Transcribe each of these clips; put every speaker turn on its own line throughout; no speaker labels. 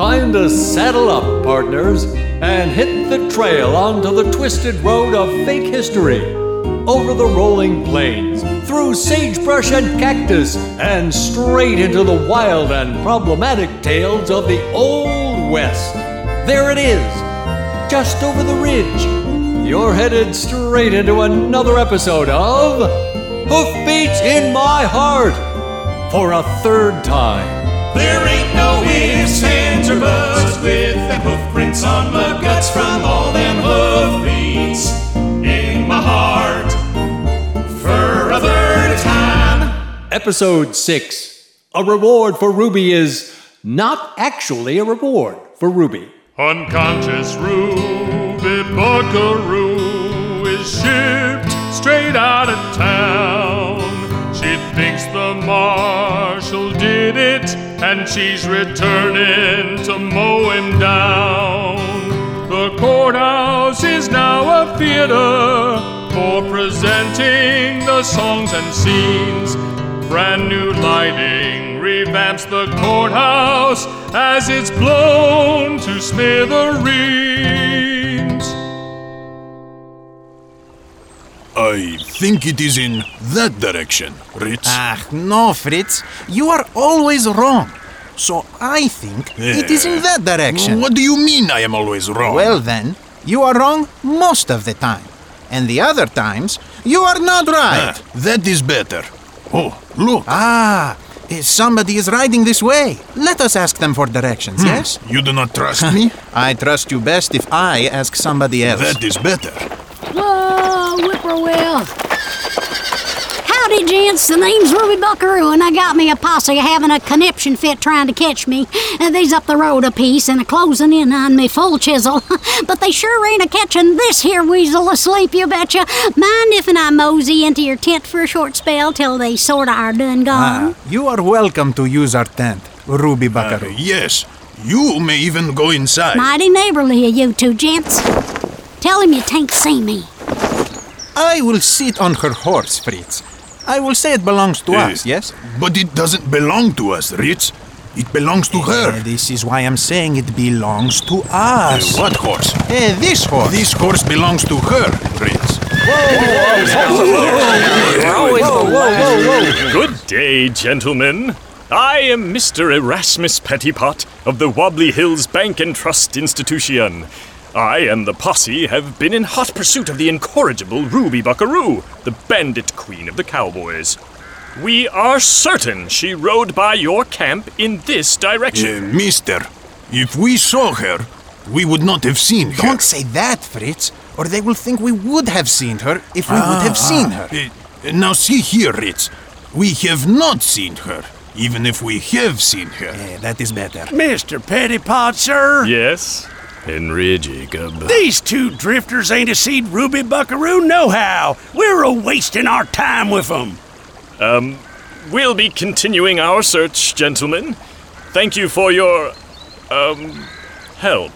Time to saddle up, partners, and hit the trail onto the twisted road of fake history. Over the rolling plains, through sagebrush and cactus, and straight into the wild and problematic tales of the Old West. There it is, just over the ridge. You're headed straight into another episode of Hoofbeats in My Heart for a third time.
There ain't no ifs, ands, or buts with them hoof prints on my guts from all them hoof beats in my heart for a third time.
Episode 6 A reward for Ruby is not actually a reward for Ruby.
Unconscious Ruby Buckaroo is shipped straight out of town. She thinks the marshal did it, and she's returning to mow him down. The courthouse is now a theater for presenting the songs and scenes. Brand new lighting revamps the courthouse as it's blown to smithereens.
I think it is in that direction, Fritz.
Ah, no, Fritz. You are always wrong. So I think it is in that direction.
What do you mean I am always wrong?
Well, then, you are wrong most of the time. And the other times, you are not right.
Ah, that is better. Oh, look.
Ah, somebody is riding this way. Let us ask them for directions, yes?
You do not trust me?
I trust you best if I ask somebody else.
that is better.
Whoa, whippoorwill. Howdy, gents. The name's Ruby Buckaroo, and I got me a posse having a conniption fit trying to catch me. And they's up the road a piece and a closing in on me full chisel. but they sure ain't a catching this here weasel asleep, you betcha. Mind if and I mosey into your tent for a short spell till they sorta are done gone?
Ah, you are welcome to use our tent, Ruby
Uh,
Buckaroo.
yes, you may even go inside.
Mighty neighborly of you two gents. Tell him you tan't see me.
I will sit on her horse, Fritz. I will say it belongs to
Eh,
us, yes?
But it doesn't belong to us, Fritz. It belongs to her.
this is why I'm saying it belongs to us.
Uh, what horse?
Eh, this horse.
This horse belongs to her, Ritz.
Good day, gentlemen. I am Mr. Erasmus Pettipat of the Wobbly Hills Bank and Trust Institution. I and the posse have been in hot pursuit of the incorrigible Ruby Buckaroo, the bandit queen of the cowboys. We are certain she rode by your camp in this
Uh,
direction.
mister, if we saw her, we would not have seen her.
Don't say that, Fritz, or they will think we would have seen her if we would have seen her.
Uh, now see here, Ritz. We have not seen her, even if we have seen her.
That is better.
Mr. Pettipot, sir.
Yes, Henry Jacob.
These two drifters ain't a seed Ruby Buckaroo nohow. We're a wasting our time with them.
Um, we'll be continuing our search, gentlemen. Thank you for your, um, help.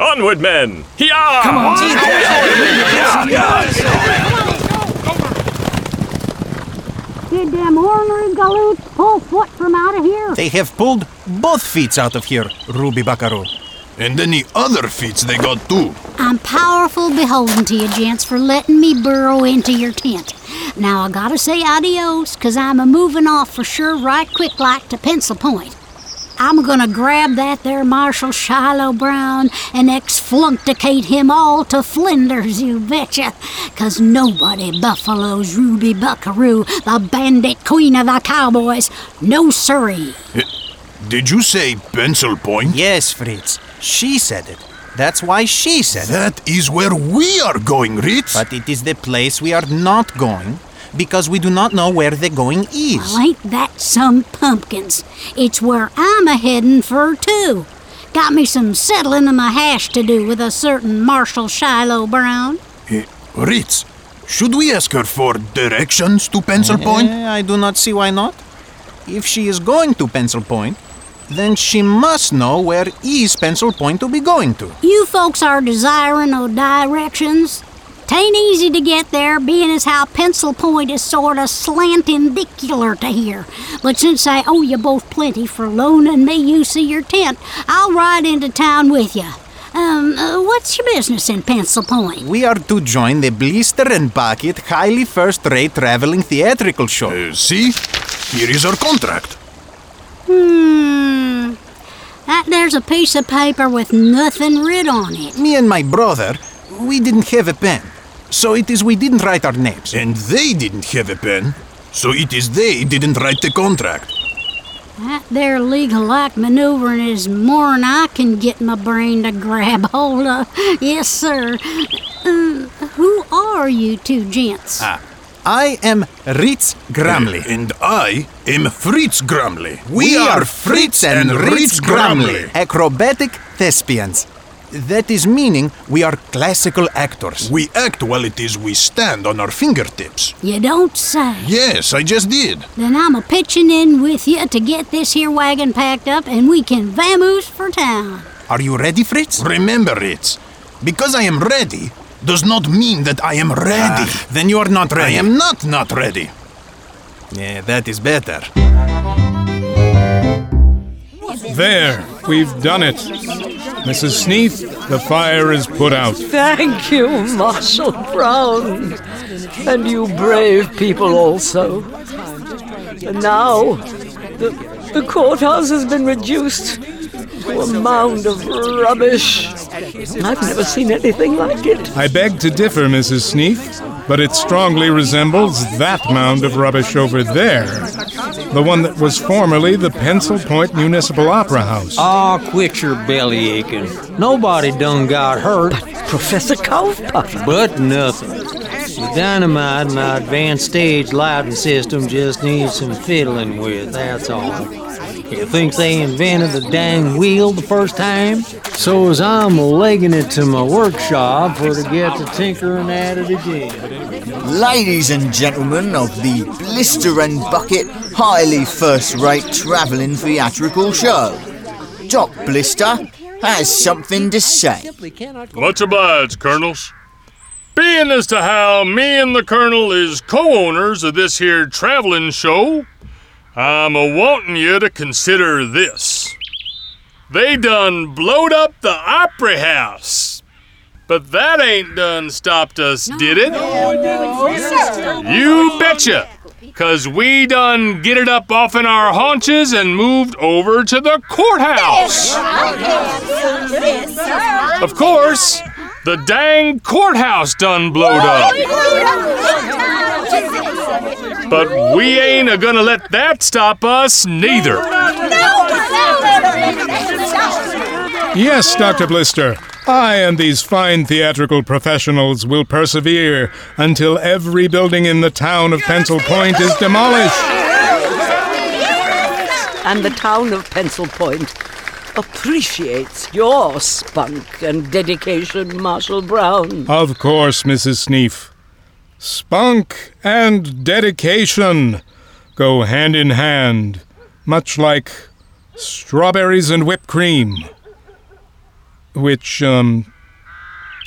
Onward, men! Hiya! Come on!
Did them ornery galoots pull foot from out of here?
They have pulled both feet out of here, Ruby Buckaroo.
And any other feats they got too.
I'm powerful beholden to you, gents, for letting me burrow into your tent. Now I gotta say adios, cause I'm a moving off for sure right quick like to Pencil Point. I'm gonna grab that there Marshal Shiloh Brown and exflunkticate him all to flinders, you betcha. Cause nobody buffaloes Ruby Buckaroo, the bandit queen of the cowboys. No siree.
Eh, did you say pencil point?
Yes, Fritz. She said it. That's why she said it.
That is where we are going, Ritz.
But it is the place we are not going because we do not know where the going is.
Well, ain't that some pumpkins? It's where I'm a headin' for too. Got me some settling of my hash to do with a certain Marshal Shiloh Brown.
Eh, Ritz, should we ask her for directions to pencil point?
Eh, I do not see why not. If she is going to Pencil Point, then she must know where where is Pencil Point to be going to.
You folks are desiring of directions. Tain't easy to get there, being as how Pencil Point is sort of slantindicular to here. But since I owe you both plenty for loaning me use of your tent, I'll ride into town with you. Um, uh, what's your business in Pencil Point?
We are to join the Blister and Bucket highly first-rate traveling theatrical show.
Uh, see? Here is our contract.
Hmm. That there's a piece of paper with nothing writ on it.
Me and my brother, we didn't have a pen. So it is we didn't write our names.
And they didn't have a pen. So it is they didn't write the contract.
That there legal like maneuvering is more'n I can get my brain to grab hold of. Yes, sir. Uh, who are you two gents?
Ah, I am Ritz Gramley.
And I am Fritz Gramley.
We are Fritz and Ritz Gramley, acrobatic thespians. That is meaning we are classical actors.
We act while it is we stand on our fingertips.
You don't say.
Yes, I just did.
Then I'm a pitching in with you to get this here wagon packed up and we can vamoose for town.
Are you ready, Fritz?
Remember, Ritz, because I am ready does not mean that I am ready.
Ah, then you are not ready.
I am not not ready.
Yeah, that is better.
There, we've done it. Mrs. Sneath, the fire is put out.
Thank you, Marshal Brown. And you brave people also. And now, the, the courthouse has been reduced to a mound of rubbish. I've never seen anything like it.
I beg to differ, Mrs. Sneath, but it strongly resembles that mound of rubbish over there. The one that was formerly the Pencil Point Municipal Opera House.
Aw, quit your belly aching. Nobody done got hurt,
Professor Cough
but nothing. The dynamite and our advanced stage lighting system just needs some fiddling with, that's all. You think they invented the dang wheel the first time? So as I'm legging it to my workshop for to get to tinkering at it again.
Ladies and gentlemen of the Blister and Bucket highly first rate travelling theatrical show, Doc Blister has something to say.
Much obliged, Colonels. Being as to how me and the Colonel is co-owners of this here traveling show, I'm a wanting you to consider this. They done blowed up the Opry House. But that ain't done stopped us, did it? You betcha! Cause we done get it up off in our haunches and moved over to the courthouse. Of course, the dang courthouse done blowed up. But we ain't a gonna let that stop us neither.
Yes, Dr. Blister. I and these fine theatrical professionals will persevere until every building in the town of Pencil Point is demolished.
And the town of Pencil Point appreciates your spunk and dedication, Marshal Brown.
Of course, Mrs. Sneef. Spunk and dedication go hand in hand, much like strawberries and whipped cream. Which, um,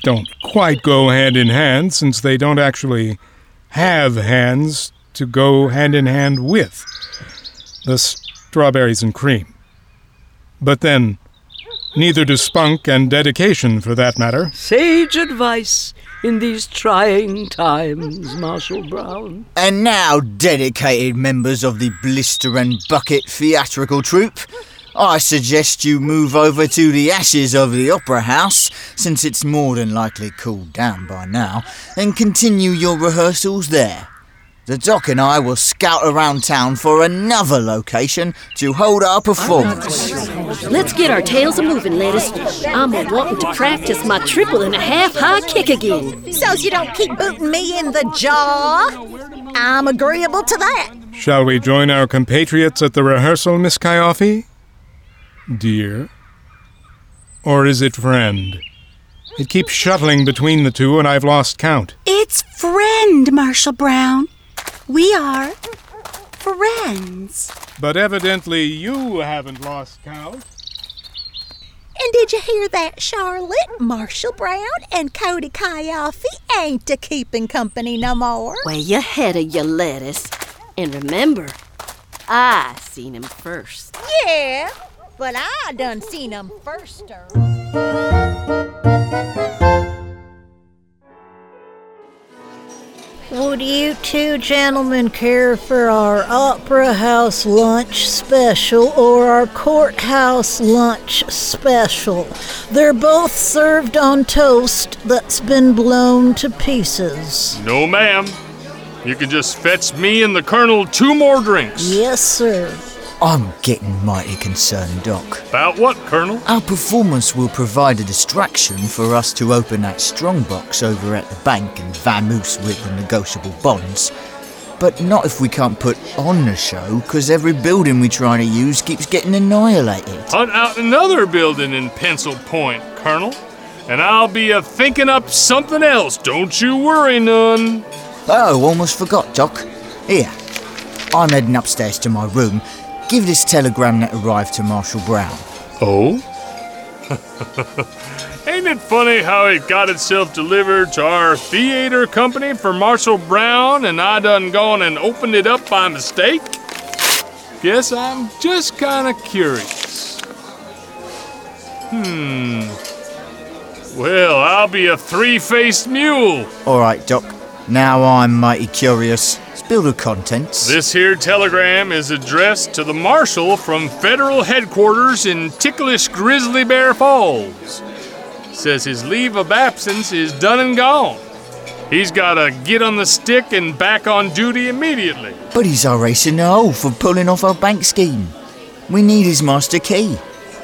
don't quite go hand in hand since they don't actually have hands to go hand in hand with the strawberries and cream. But then, neither do spunk and dedication for that matter.
Sage advice in these trying times, Marshal Brown.
And now, dedicated members of the Blister and Bucket theatrical troupe, I suggest you move over to the ashes of the Opera House, since it's more than likely cooled down by now, and continue your rehearsals there. The Doc and I will scout around town for another location to hold our performance.
Let's get our tails a moving, ladies. I'm a wanting to practice my triple and a half high kick again.
So you don't keep booting me in the jaw. I'm agreeable to that.
Shall we join our compatriots at the rehearsal, Miss Coyote? Dear? Or is it friend? It keeps shuttling between the two, and I've lost count.
It's friend, Marshal Brown. We are friends.
But evidently you haven't lost count.
And And did you hear that, Charlotte? Marshall Brown and Cody Coyote ain't a keeping company no more.
Way ahead of your lettuce. And remember, I seen him first.
Yeah, but I done seen seen 'em firster.
Would you two gentlemen care for our Opera House lunch special or our courthouse lunch special? They're both served on toast that's been blown to pieces.
No, ma'am. You can just fetch me and the Colonel two more drinks.
Yes, sir.
I'm getting mighty concerned, Doc.
About what, Colonel?
Our performance will provide a distraction for us to open that strong box over at the bank and vamoose with the negotiable bonds. But not if we can't put on the show, because every building we try to use keeps getting annihilated.
Hunt out another building in Pencil Point, Colonel. And I'll be a thinking up something else. Don't you worry none.
Oh, almost forgot, Doc. Here, I'm heading upstairs to my room. Give this telegram that arrived to Marshal Brown.
Oh? Ain't it funny how it got itself delivered to our theater company for Marshall Brown and I done gone and opened it up by mistake? Guess I'm just kinda curious. Hmm. Well, I'll be a three faced mule.
All right, Doc. Now I'm mighty curious. Contents.
This here telegram is addressed to the marshal from federal headquarters in ticklish Grizzly Bear Falls. Says his leave of absence is done and gone. He's gotta get on the stick and back on duty immediately.
But he's our ace in the hole for pulling off our bank scheme. We need his master key.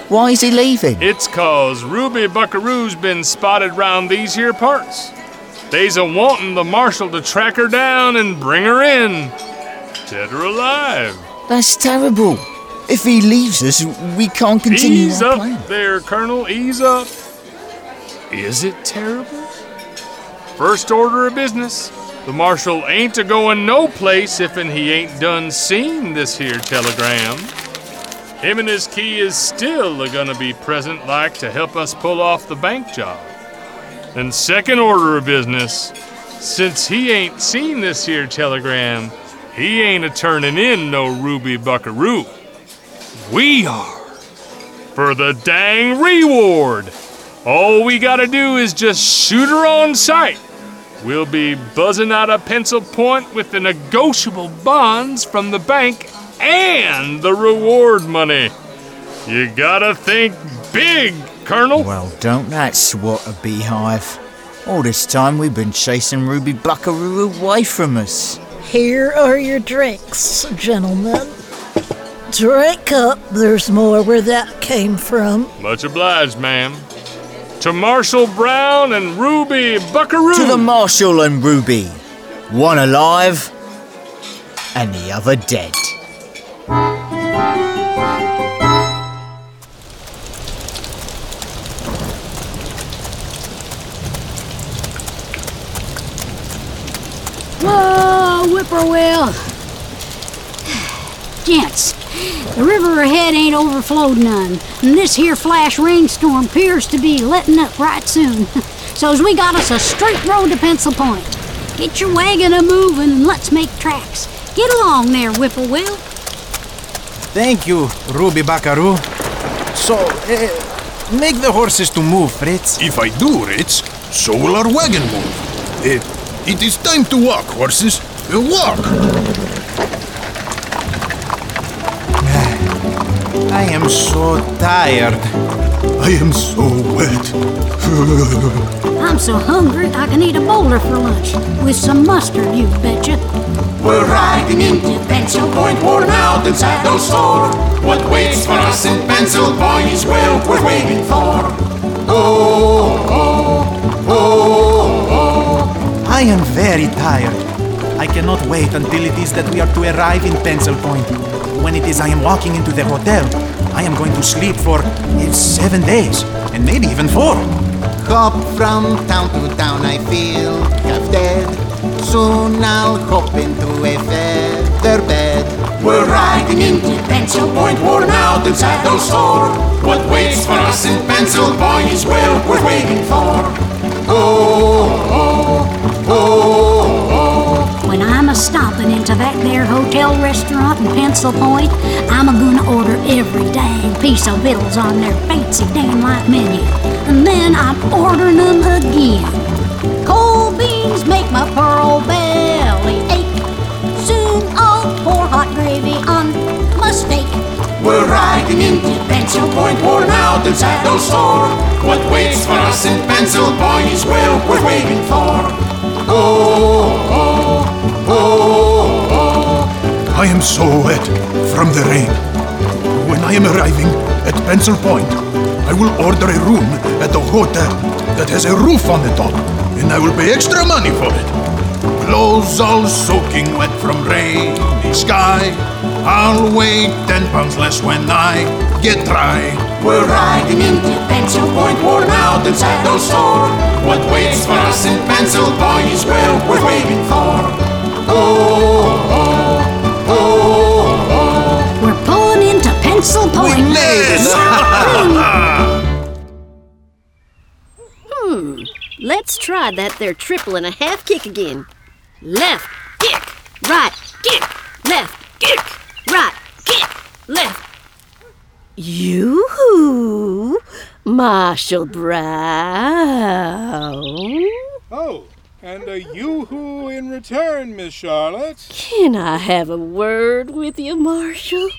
Why is he leaving?
It's cause Ruby Buckaroo's been spotted round these here parts. They's a wantin' the marshal to track her down and bring her in. Dead or alive.
That's terrible. If he leaves us, we can't continue
Ease
our
up
plan.
there, Colonel. Ease up. Is it terrible? First order of business. The marshal ain't a going no place if'n he ain't done seen this here telegram. Him and his key is still a gonna be present like to help us pull off the bank job. And second order of business, since he ain't seen this here telegram, he ain't a turning in no Ruby Buckaroo. We are. For the dang reward. All we gotta do is just shoot her on sight. We'll be buzzing out of Pencil Point with the negotiable bonds from the bank and the reward money. You gotta think big, Colonel.
Well, don't that swat a beehive? All this time we've been chasing Ruby Buckaroo away from us.
Here are your drinks, gentlemen. Drink up, there's more where that came from.
Much obliged, ma'am. To Marshal Brown and Ruby Buckaroo.
To the Marshal and Ruby. One alive and the other dead.
Whoa, whippoorwill. Gents, the river ahead ain't overflowed none, and this here flash rainstorm appears to be letting up right soon. So's we got us a straight road to Pencil Point. Get your wagon a moving and let's make tracks. Get along there, whippoorwill.
Thank you, Ruby Buckaroo. So, uh, make the horses to move, Fritz.
If I do, Ritz, so will our wagon move. Eh, it is time to walk, horses. Walk!
I am so tired.
I am so wet.
I'm so hungry I can eat a boulder for lunch with some mustard, you betcha.
We're riding into Pencil Point, worn out and saddle sore. What waits for us in Pencil Point is we're waiting for. Oh, oh, oh.
I am very tired. I cannot wait until it is that we are to arrive in Pencil Point. When it is I am walking into the hotel, I am going to sleep for eh, seven days, and maybe even four.
Hop from town to town, I feel half dead. Soon I'll hop into a feather bed.
We're riding into Pencil Point, worn out and saddle sore. What waits for us in Pencil pencil, boys, we're waiting for. Oh,
Pencil Point, I'm a gonna order every dang piece of victuals on their fancy damn light menu. And then I'm ordering them again. Cold beans make my pearl belly ache. Soon I'll pour hot gravy on my steak.
We're riding into Pencil Point, worn out and saddle sore. What waits for us in Pencil Boys, well worth waiting for. Oh, oh, oh, oh.
I am so wet from the rain. When I am arriving at Pencil Point, I will order a room at the hotel that has a roof on the top, and I will pay extra money for it. Clothes all soaking wet from rainy sky. I'll weigh ten pounds less when I get dry.
We're riding into Pencil Point, worn out and saddle sore. What waits for us in Pencil Boys, well worth waiting for. Oh, oh, oh.
Pulling into Pencil Point.
Hmm. Let's try that there triple and a half kick again. Left, kick, right, kick, left, kick, right, kick, left. You, Marshall Brown.
Oh, and a yoo-hoo in return, Miss Charlotte.
Can I have a word with you, Marshall?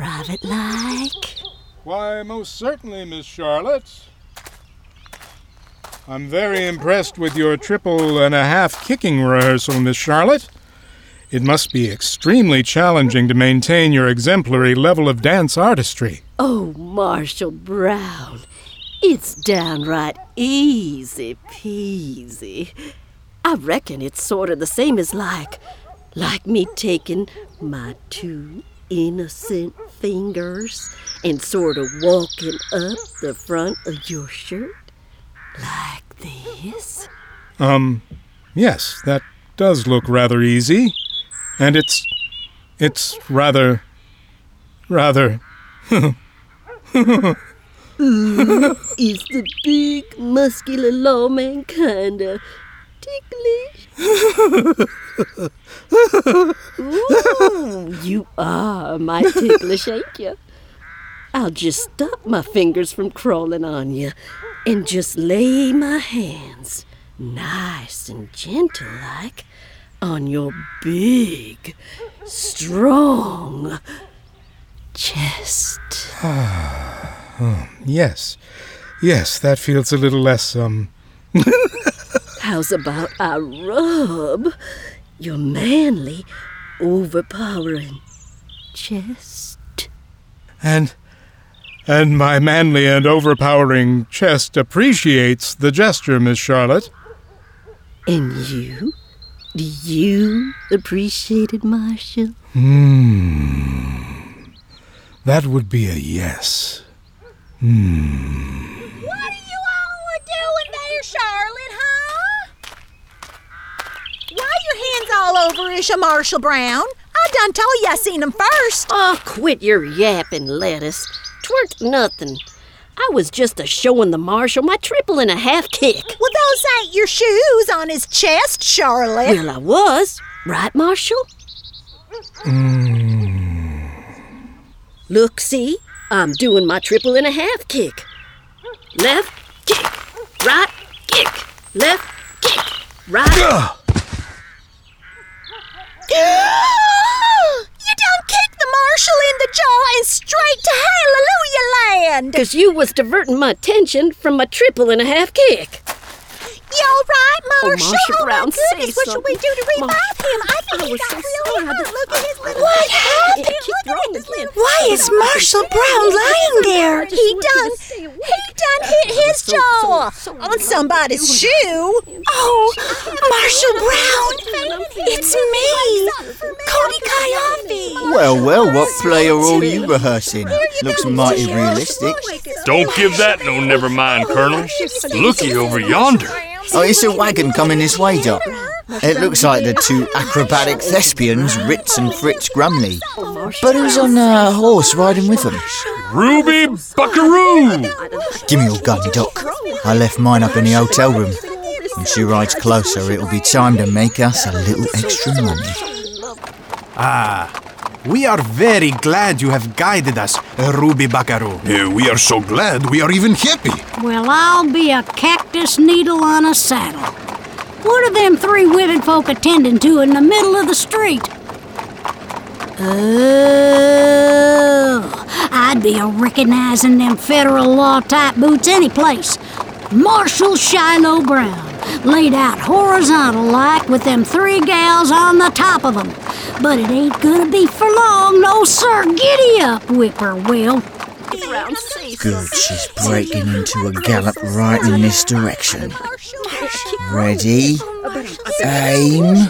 Private like.
Why, most certainly, Miss Charlotte. I'm very impressed with your triple and a half kicking rehearsal, Miss Charlotte. It must be extremely challenging to maintain your exemplary level of dance artistry.
Oh, Marshall Brown. It's downright easy peasy. I reckon it's sort of the same as like, like me taking my two innocent fingers and sort of walking up the front of your shirt like this.
Um, yes, that does look rather easy. And it's. it's rather. rather.
Ooh, is the big, muscular lawman kinda ticklish? Ooh, you are my ticklish, ain't you? I'll just stop my fingers from crawling on you and just lay my hands, nice and gentle like, on your big, strong chest.
Oh, yes. Yes, that feels a little less, um.
How's about I rub your manly, overpowering chest?
And. and my manly and overpowering chest appreciates the gesture, Miss Charlotte.
And you? Do you appreciate it, Marshall?
Hmm. That would be a yes. Hmm.
What are you all doing there, Charlotte, Why hands all over Isha Marshall Brown? I done told you I seen him first.
Oh, quit your yapping, lettuce. Twerk nothing. I was just a showing the marshal my triple and a half kick.
Well, those ain't your shoes on his chest, Charlotte.
Well, I was. Right, Marshall? Hmm. Look, see? I'm doing my triple and a half kick. Left, kick. Right, kick. Left, kick. Right.
you done kicked the marshal in the jaw and straight to
Because you was diverting my attention from my triple and a half kick.
You all right,
Oh,
Marshall? Oh,
Brown,
my goodness, what should we do to
something.
revive him? I think
I
he
was
got
so
real
sad.
hurt. Look at his little
What
head.
happened?
Look at his little
Why is Marshall Brown lying there?
He done, he done hit his jaw on somebody's shoe.
Oh, Marshall Brown! It's me, Cody Coyote.
Well, well, what play are all you rehearsing? Looks mighty realistic.
Don't give that no never mind, Colonel. Looky over yonder.
Oh, it's a wagon coming this way, Doc. It looks like the two acrobatic thespians, Ritz and Fritz Grumley. But who's on a horse riding with them?
Ruby Buckaroo!
Give me your gun, Doc. I left mine up in the hotel room. When she rides closer, it'll be time to make us a little extra money.
Ah, we are very glad you have guided us, Ruby Buckaroo.
Uh, we are so glad we are even happy.
Well, I'll be a cactus needle on a saddle. What are them three women folk attending to in the middle of the street? Oh, I'd be a recognizing them federal law type boots any place. Marshal Shiloh Brown, laid out horizontal like with them three gals on the top of them. But it ain't gonna be for long, no sir. Giddy up, whippoorwill.
Good, she's breaking into a gallop right in this direction. Ready? Aim.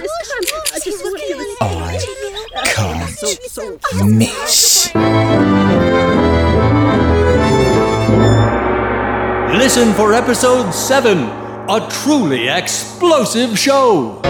I can't miss.
Listen for episode 7 A truly explosive show.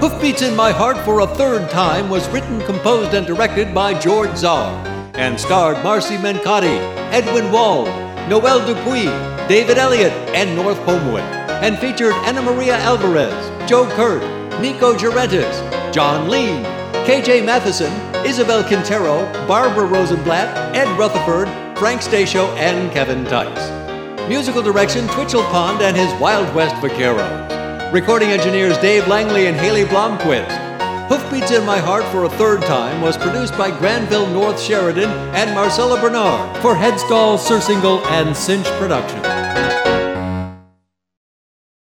Hoofbeats in My Heart for a third time was written, composed, and directed by George Czar and starred Marcy Mencotti, Edwin Wald, Noel Dupuy, David Elliott, and North Homewood, and featured Anna Maria Alvarez, Joe Kurt, Nico Gerentis, John Lee, KJ Matheson, Isabel Quintero, Barbara Rosenblatt, Ed Rutherford, Frank Stasio, and Kevin Tice. Musical direction Twitchell Pond and his Wild West Vaqueros. Recording engineers Dave Langley and Haley Blomquist. Hoofbeats in My Heart for a third time was produced by Granville North Sheridan and Marcella Bernard for Headstall, Surcingle, and Cinch Productions.